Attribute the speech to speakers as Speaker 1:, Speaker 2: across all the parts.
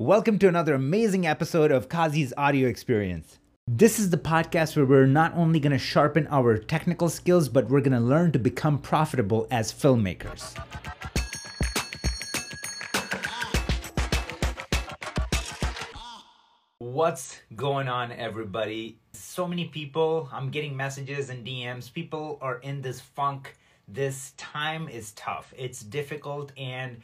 Speaker 1: Welcome to another amazing episode of Kazi's audio experience. This is the podcast where we're not only going to sharpen our technical skills, but we're going to learn to become profitable as filmmakers. What's going on, everybody? So many people, I'm getting messages and DMs. People are in this funk. This time is tough, it's difficult, and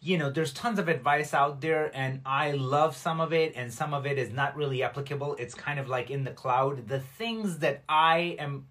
Speaker 1: you know, there's tons of advice out there, and I love some of it, and some of it is not really applicable. It's kind of like in the cloud. The things that I am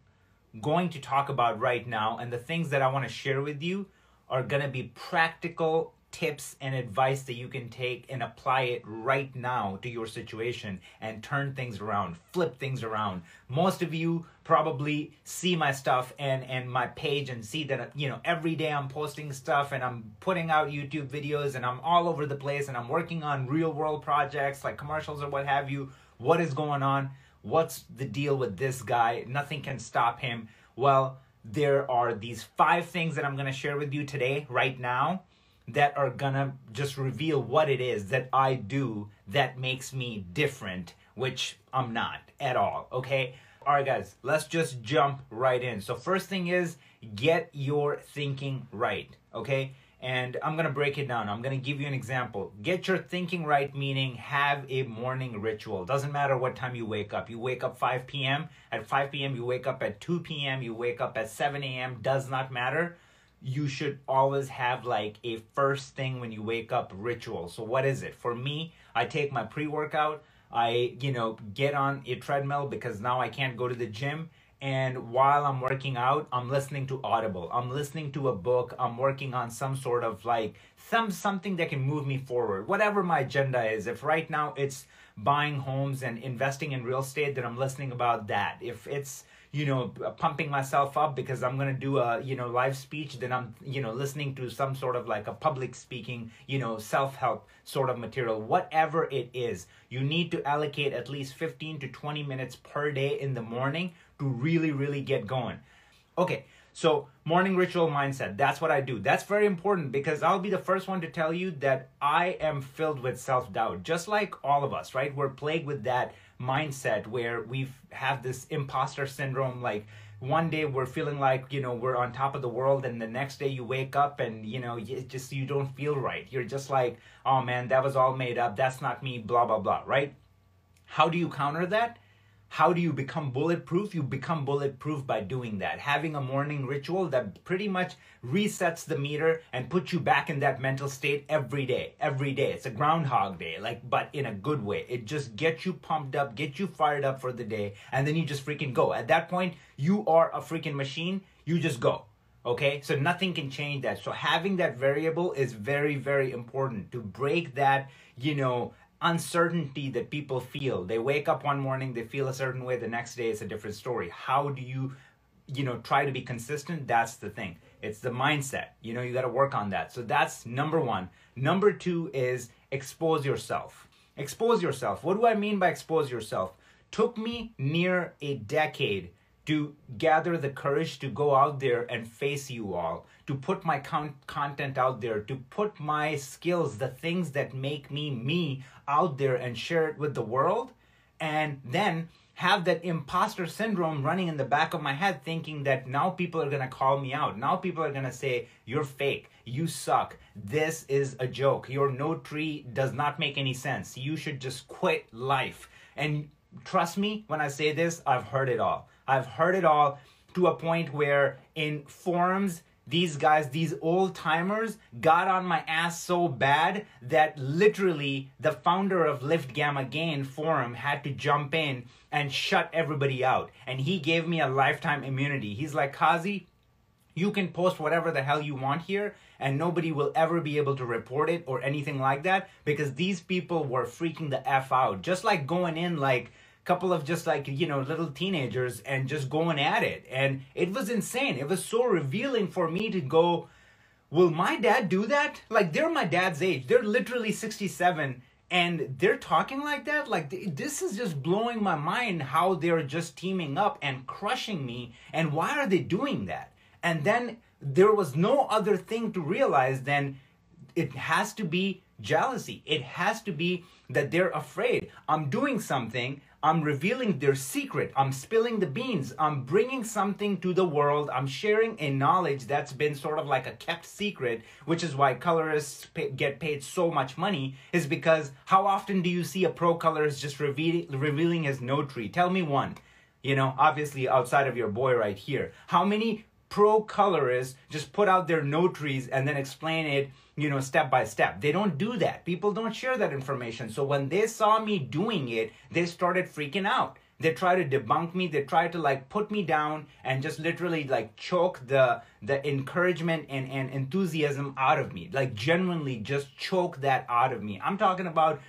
Speaker 1: going to talk about right now, and the things that I want to share with you, are going to be practical tips and advice that you can take and apply it right now to your situation and turn things around, flip things around. Most of you probably see my stuff and and my page and see that you know every day I'm posting stuff and I'm putting out YouTube videos and I'm all over the place and I'm working on real world projects like commercials or what have you. What is going on? What's the deal with this guy? Nothing can stop him. Well, there are these five things that I'm going to share with you today right now that are gonna just reveal what it is that I do that makes me different, which I'm not at all, okay? All right, guys, let's just jump right in. So, first thing is get your thinking right, okay? And I'm gonna break it down. I'm gonna give you an example. Get your thinking right, meaning have a morning ritual. Doesn't matter what time you wake up. You wake up 5 p.m. At 5 p.m., you wake up at 2 p.m., you wake up at 7 a.m., does not matter you should always have like a first thing when you wake up ritual. So what is it? For me, I take my pre-workout, I, you know, get on a treadmill because now I can't go to the gym and while I'm working out, I'm listening to Audible. I'm listening to a book. I'm working on some sort of like some something that can move me forward. Whatever my agenda is. If right now it's buying homes and investing in real estate, then I'm listening about that. If it's you know uh, pumping myself up because i'm going to do a you know live speech then i'm you know listening to some sort of like a public speaking you know self-help sort of material whatever it is. You need to allocate at least 15 to 20 minutes per day in the morning to really really get going. Okay so, morning ritual mindset, that's what I do. That's very important because I'll be the first one to tell you that I am filled with self doubt, just like all of us, right? We're plagued with that mindset where we have this imposter syndrome like one day we're feeling like you know we're on top of the world and the next day you wake up and you know it just you don't feel right you're just like oh man that was all made up that's not me blah blah blah right how do you counter that how do you become bulletproof? You become bulletproof by doing that. Having a morning ritual that pretty much resets the meter and puts you back in that mental state every day. Every day. It's a groundhog day, like but in a good way. It just gets you pumped up, gets you fired up for the day, and then you just freaking go. At that point, you are a freaking machine. You just go. Okay? So nothing can change that. So having that variable is very very important to break that, you know, uncertainty that people feel. They wake up one morning, they feel a certain way, the next day it's a different story. How do you, you know, try to be consistent? That's the thing. It's the mindset. You know, you got to work on that. So that's number one. Number two is expose yourself. Expose yourself. What do I mean by expose yourself? Took me near a decade to gather the courage to go out there and face you all, to put my con- content out there, to put my skills, the things that make me me out there and share it with the world, and then have that imposter syndrome running in the back of my head thinking that now people are going to call me out. Now people are going to say, You're fake. You suck. This is a joke. Your node tree does not make any sense. You should just quit life. And trust me when I say this, I've heard it all. I've heard it all to a point where in forums, these guys, these old timers, got on my ass so bad that literally the founder of Lift Gamma Gain forum had to jump in and shut everybody out. And he gave me a lifetime immunity. He's like, Kazi, you can post whatever the hell you want here and nobody will ever be able to report it or anything like that because these people were freaking the F out. Just like going in like a couple of just like you know little teenagers and just going at it. And it was insane. It was so revealing for me to go will my dad do that? Like they're my dad's age. They're literally 67 and they're talking like that? Like this is just blowing my mind how they're just teaming up and crushing me. And why are they doing that? And then there was no other thing to realize than it has to be jealousy. It has to be that they're afraid. I'm doing something. I'm revealing their secret. I'm spilling the beans. I'm bringing something to the world. I'm sharing a knowledge that's been sort of like a kept secret, which is why colorists pay, get paid so much money, is because how often do you see a pro colorist just reveal, revealing his node tree? Tell me one. You know, obviously outside of your boy right here. How many pro colorists just put out their node trees and then explain it you know step by step. They don't do that. People don't share that information. So when they saw me doing it they started freaking out. They try to debunk me. They try to like put me down and just literally like choke the the encouragement and, and enthusiasm out of me. Like genuinely just choke that out of me. I'm talking about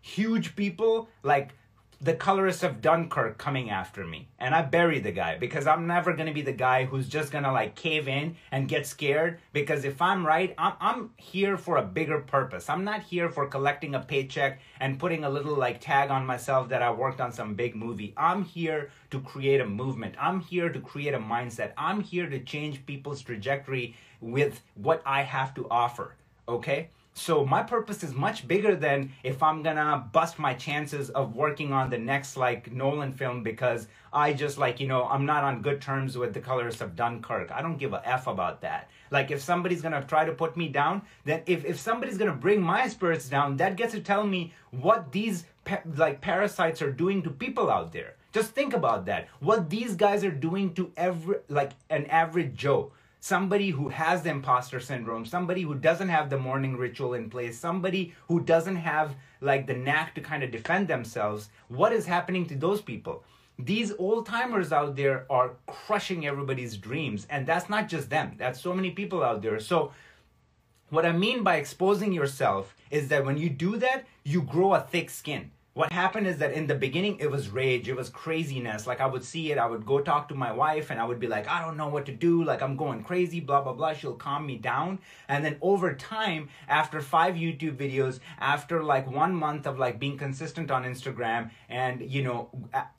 Speaker 1: huge people like the colorist of Dunkirk coming after me. And I bury the guy because I'm never going to be the guy who's just going to like cave in and get scared. Because if I'm right, I'm, I'm here for a bigger purpose. I'm not here for collecting a paycheck and putting a little like tag on myself that I worked on some big movie. I'm here to create a movement. I'm here to create a mindset. I'm here to change people's trajectory with what I have to offer. Okay? So my purpose is much bigger than if I'm gonna bust my chances of working on the next like Nolan film because I just like, you know, I'm not on good terms with the colorist of Dunkirk. I don't give a F about that. Like if somebody's gonna try to put me down, then if, if somebody's gonna bring my spirits down, that gets to tell me what these pa- like parasites are doing to people out there. Just think about that. What these guys are doing to every like an average Joe somebody who has the imposter syndrome, somebody who doesn't have the morning ritual in place, somebody who doesn't have like the knack to kind of defend themselves, what is happening to those people? These old timers out there are crushing everybody's dreams, and that's not just them, that's so many people out there. So, what I mean by exposing yourself is that when you do that, you grow a thick skin what happened is that in the beginning it was rage it was craziness. Like i would see it i would go talk to my wife and i would be like i don't know what to do like i'm going crazy blah blah blah. She'll calm me down. And then over time after five youtube videos after like one month of like being consistent on instagram and you know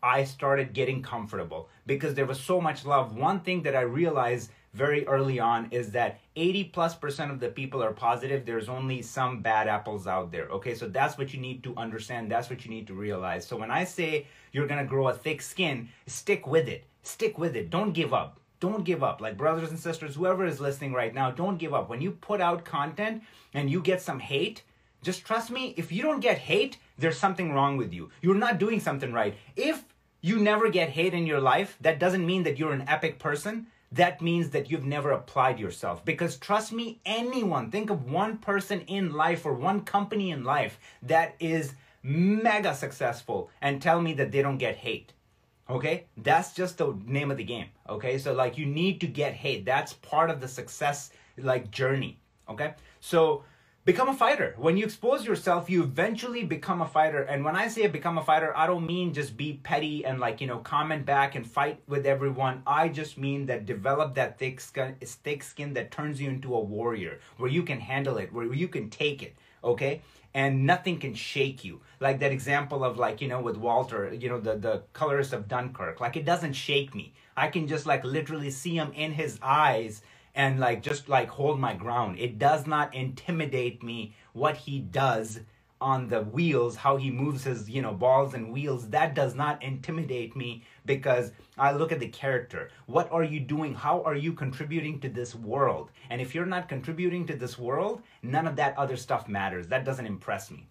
Speaker 1: i started getting comfortable because there was so much love. One thing that i realized very early on is that 80 plus percent of the people are positive. There's only some bad apples out there. Okay, so that's what you need to understand. That's what you need to realize. So when I say you're gonna grow a thick skin, stick with it. Stick with it. Don't give up. Don't give up. Like brothers and sisters, whoever is listening right now, don't give up. When you put out content and you get some hate, just trust me, if you don't get hate, there's something wrong with you. You're not doing something right. If you never get hate in your life, that doesn't mean that you're an epic person that means that you've never applied yourself. Because trust me, anyone, think of one person in life or one company in life that is mega successful and tell me that they don't get hate. Okay? That's just the name of the game. Okay? So like you need to get hate. That's part of the success like journey. Okay? So become a fighter. When you expose yourself, you eventually become a fighter. And when I say become a fighter, I don't mean just be petty and like, you know, comment back and fight with everyone. I just mean that develop that thick skin, thick skin that turns you into a warrior, where you can handle it, where you can take it, okay? And nothing can shake you. Like that example of like, you know, with Walter, you know, the, the colorist of Dunkirk. Like it doesn't shake me. I can just like literally see him in his eyes and like just like hold my ground. It does not intimidate me what he does on the wheels, how he moves his, you know, balls and wheels. That does not intimidate me because I look at the character. What are you doing? How are you contributing to this world? And if you're not contributing to this world, none of that other stuff matters. That doesn't impress me.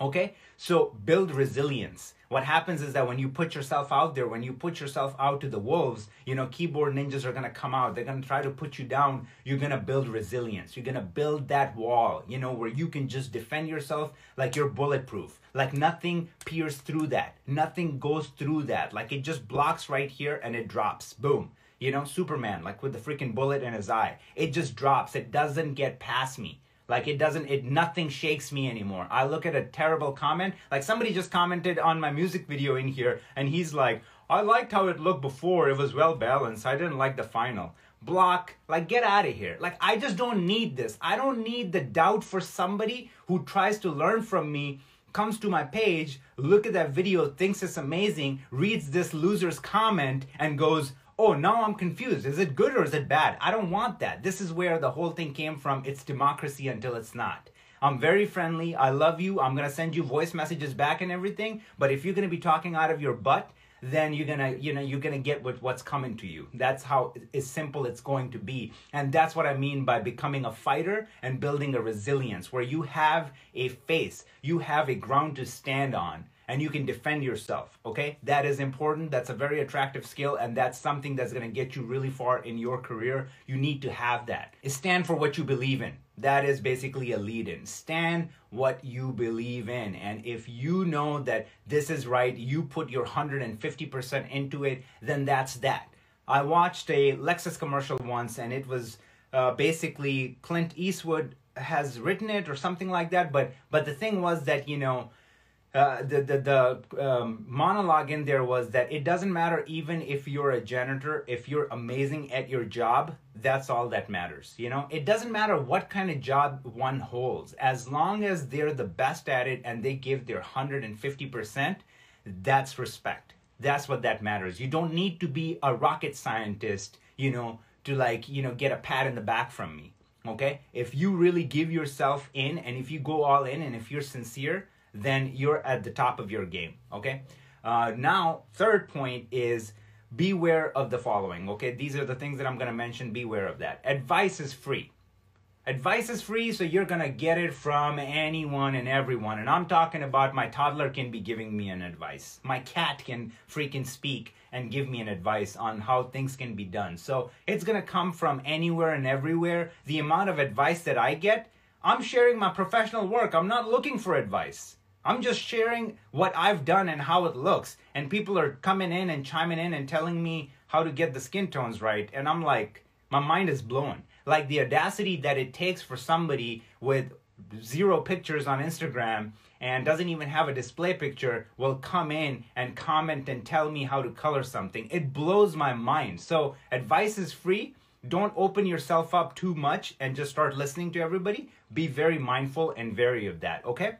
Speaker 1: Okay? So build resilience. What happens is that when you put yourself out there, when you put yourself out to the wolves, you know, keyboard ninjas are to come out. They're to try to put you down. You're to build resilience. You're to build that wall, you know, where you can just defend yourself like you're bulletproof. Like nothing pierces through that. Nothing goes through that. Like it just blocks right here and it drops. Boom. You know, Superman, like with the freaking bullet in his eye. It just drops. It doesn't get past me. Like it doesn't, it nothing shakes me anymore. I look at a terrible comment. Like somebody just commented on my music video in here, and he's like, I liked how it looked before. It was well balanced. I didn't like the final. Block, like get out of here. Like I just don't need this. I don't need the doubt for somebody who tries to learn from me comes to my page, look at that video, thinks it's amazing, reads this loser's comment, and goes, oh, now I'm confused. Is it good or is it bad? I don't want that. This is where the whole thing came from. It's democracy until it's not. I'm very friendly. I love you. I'm going to send you voice messages back and everything. But if you're going to be talking out of your butt, then you're gonna you know you're gonna get what, what's coming to you that's how is simple it's going to be and that's what i mean by becoming a fighter and building a resilience where you have a face you have a ground to stand on and you can defend yourself. Okay, that is important. That's a very attractive skill, and that's something that's to get you really far in your career. You need to have that. Stand for what you believe in. That is basically a lead in. Stand what you believe in. And if you know that this is right, you put your 150% into it, then that's that. I watched a Lexus commercial once, and it was uh, basically Clint Eastwood has written it or something like that. But but the thing was that you know uh, the the, the um, monologue in there was that it doesn't matter even if you're a janitor if you're amazing at your job that's all that matters you know? It doesn't matter what kind of job one holds. As long as they're the best at it and they give their 150% that's respect. That's what that matters. You don't need to be a rocket scientist you know to like you know get a pat in the back from me okay? If you really give yourself in and if you go all in and if you're sincere then you're at the top of your game. Okay. Uh, now, third point is beware of the following. Okay, these are the things that I'm to mention. Beware of that. Advice is free. Advice is free, so you're to get it from anyone and everyone. And I'm talking about my toddler can be giving me an advice. My cat can freaking speak and give me an advice on how things can be done. So it's to come from anywhere and everywhere. The amount of advice that I get, I'm sharing my professional work. I'm not looking for advice. I'm just sharing what I've done and how it looks. And people are coming in and chiming in and telling me how to get the skin tones right. And I'm like, my mind is blown. Like the audacity that it takes for somebody with zero pictures on Instagram and doesn't even have a display picture will come in and comment and tell me how to color something. It blows my mind. So, advice is free. Don't open yourself up too much and just start listening to everybody. Be very mindful and wary of that, okay?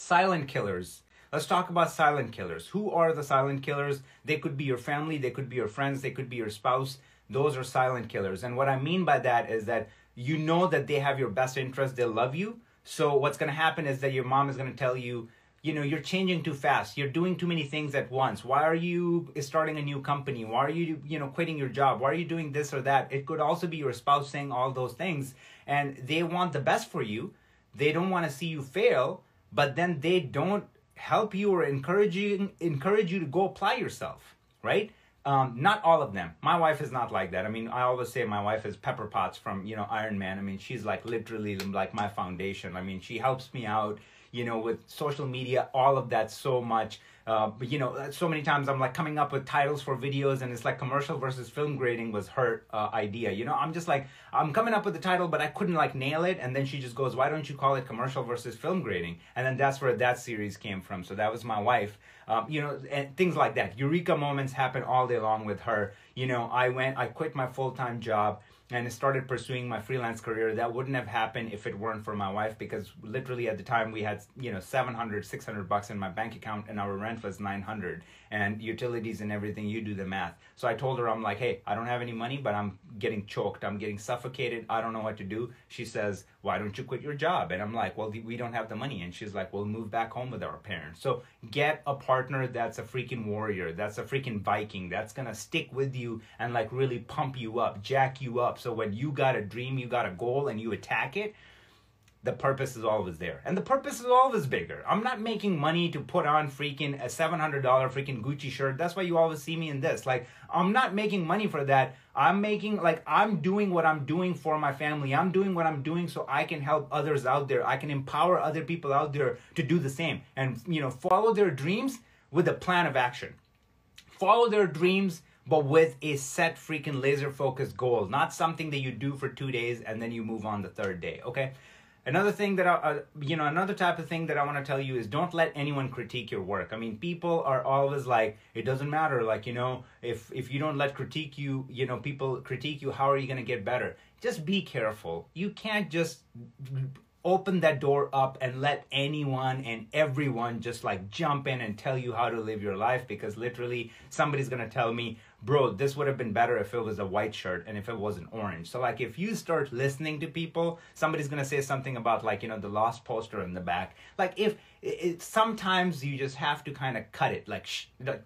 Speaker 1: Silent killers. Let's talk about silent killers. Who are the silent killers? They could be your family, they could be your friends, they could be your spouse. Those are silent killers. And what I mean by that is that you know that they have your best interest, they love you. So what's going to happen is that your mom is going to tell you, you know, you're changing too fast. You're doing too many things at once. Why are you starting a new company? Why are you, you know, quitting your job? Why are you doing this or that? It could also be your spouse saying all those things and they want the best for you. They don't want to see you fail but then they don't help you or encourage you encourage you to go apply yourself right? Um, not all of them. My wife is not like that. I mean i always say my wife is pepper potts from you know iron man. I mean she's like literally like my foundation. I mean she helps me out you know with social media all of that so much uh, but you know, uh, so many times I'm like coming up with titles for videos, and it's like commercial versus film grading was her uh, idea. You know, I'm just like I'm coming up with the title, but I couldn't like nail it, and then she just goes, "Why don't you call it commercial versus film grading?" And then that's where that series came from. So that was my wife. Um, you know, and things like that. Eureka moments happen all day long with her. You know, I went, I quit my full time job and started pursuing my freelance career that wouldn't have happened if it weren't for my wife because literally at the time we had you know 700 600 bucks in my bank account and our rent was 900 and utilities and everything you do the math. So i told her i'm like hey i don't have any money but i'm getting choked. I'm getting suffocated. I don't know what to do. She says why don't you quit your job? And i'm like well we don't have the money. And she's like we'll move back home with our parents. So get a partner that's a freaking warrior that's a freaking viking that's gonna stick with you and like really pump you up jack you up. So when you got a dream, you got a goal, and you attack it, the purpose is always there. And the purpose is always bigger. I'm not making money to put on freaking a $700 freaking Gucci shirt. That's why you always see me in this. Like, I'm not making money for that. I'm making, like, I'm doing what I'm doing for my family. I'm doing what I'm doing so I can help others out there. I can empower other people out there to do the same and, you know, follow their dreams with a plan of action. Follow their dreams but with a set freaking laser focused goal, not something that you do for two days and then you move on the third day. Okay. Another thing that I, uh, you know, another type of thing that I want to tell you is don't let anyone critique your work. I mean, people are always like, it doesn't matter. Like, you know, if if you don't let critique you, you know, people critique you, how are you going to get better? Just be careful. You can't just open that door up and let anyone and everyone just like jump in and tell you how to live your life because literally somebody's going to tell me bro, this would have been better if it was a white shirt and if it wasn't orange. So like if you start listening to people, somebody's gonna say something about like you know the lost poster in the back. Like if it, sometimes you just have to kind of cut it like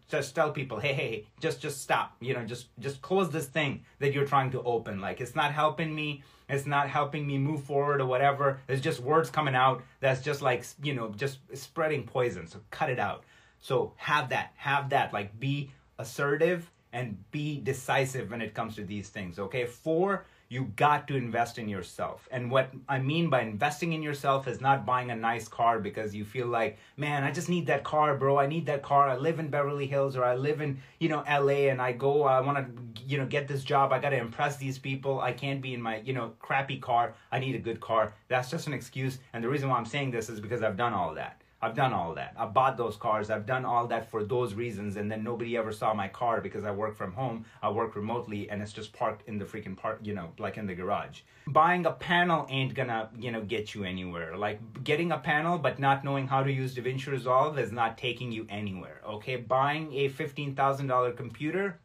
Speaker 1: just tell people hey hey just just stop you know just just close this thing that you're trying to open like it's not helping me it's not helping me move forward or whatever there's just words coming out that's just like you know just spreading poison so cut it out so have that have that like be assertive and be decisive when it comes to these things okay four you got to invest in yourself. And what I mean by investing in yourself is not buying a nice car because you feel like, man, I just need that car, bro. I need that car. I live in Beverly Hills or I live in, you know, LA and I go, I want to, you know, get this job. I got to impress these people. I can't be in my, you know, crappy car. I need a good car. That's just an excuse. And the reason why I'm saying this is because I've done all that. I've done all that. I bought those cars. I've done all that for those reasons. And then nobody ever saw my car because I work from home. I work remotely and it's just parked in the freaking park, you know, like in the garage. Buying a panel ain't gonna, you know, get you anywhere. Like getting a panel but not knowing how to use DaVinci Resolve is not taking you anywhere. Okay. Buying a $15,000 computer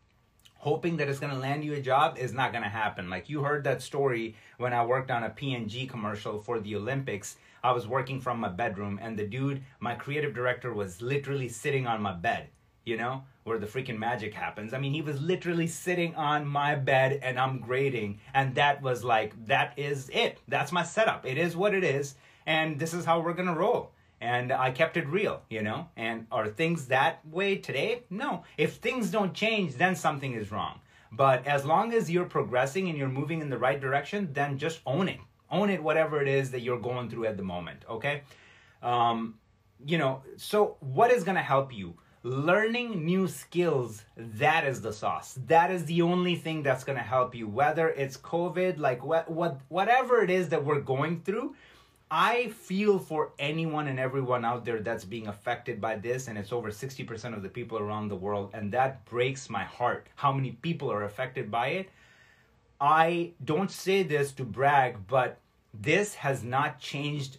Speaker 1: hoping that it's going to land you a job is not going to happen. Like you heard that story when I worked on a P&G commercial for the Olympics I was working from my bedroom, and the dude, my creative director, was literally sitting on my bed, you know, where the freaking magic happens. I mean, he was literally sitting on my bed and I'm grading, and that was like, that is it. That's my setup. It is what it is, and this is how we're gonna roll. And I kept it real, you know? And are things that way today? No. If things don't change, then something is wrong. But as long as you're progressing and you're moving in the right direction, then just own it own it whatever it is that you're going through at the moment okay? Um, you know so what is going to help you? Learning new skills that is the sauce. That is the only thing that's going to help you. Whether it's covid like what what whatever it is that we're going through I feel for anyone and everyone out there that's being affected by this, and it's over 60% of the people around the world, and that breaks my heart how many people are affected by it. I don't say this to brag, but this has not changed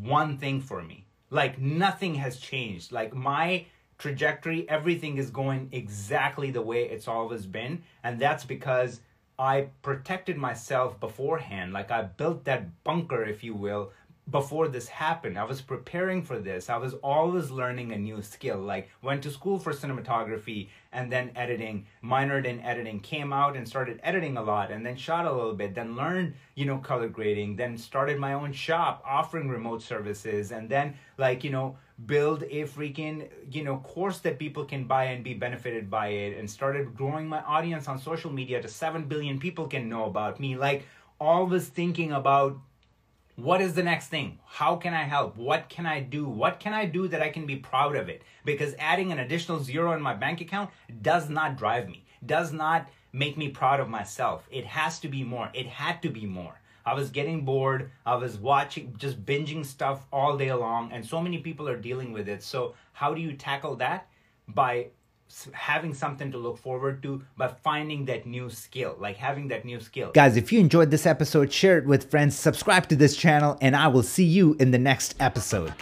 Speaker 1: one thing for me. Like nothing has changed. Like my trajectory, everything is going exactly the way it's always been. And that's because I protected myself beforehand. Like I built that bunker, if you will, before this happened. I was preparing for this. I was always learning a new skill. Like went to school for cinematography and then editing, minored in editing, came out and started editing a lot and then shot a little bit, then learned, you know, color grading, then started my own shop offering remote services and then like, you know, build a freaking, you know, course that people can buy and be benefited by it and started growing my audience on social media to 7 billion people can know about me. Like always thinking about what is the next thing? How can I help? What can I do? What can I do that I can be proud of it? Because adding an additional zero in my bank account does not drive me, does not make me proud of myself. It has to be more. It had to be more. I was getting bored. I was watching, just binging stuff all day long, and so many people are dealing with it. So, how do you tackle that? By having something to look forward to but finding that new skill like having that new skill.
Speaker 2: Guys if you enjoyed this episode share it with friends subscribe to this channel and i will see you in the next episode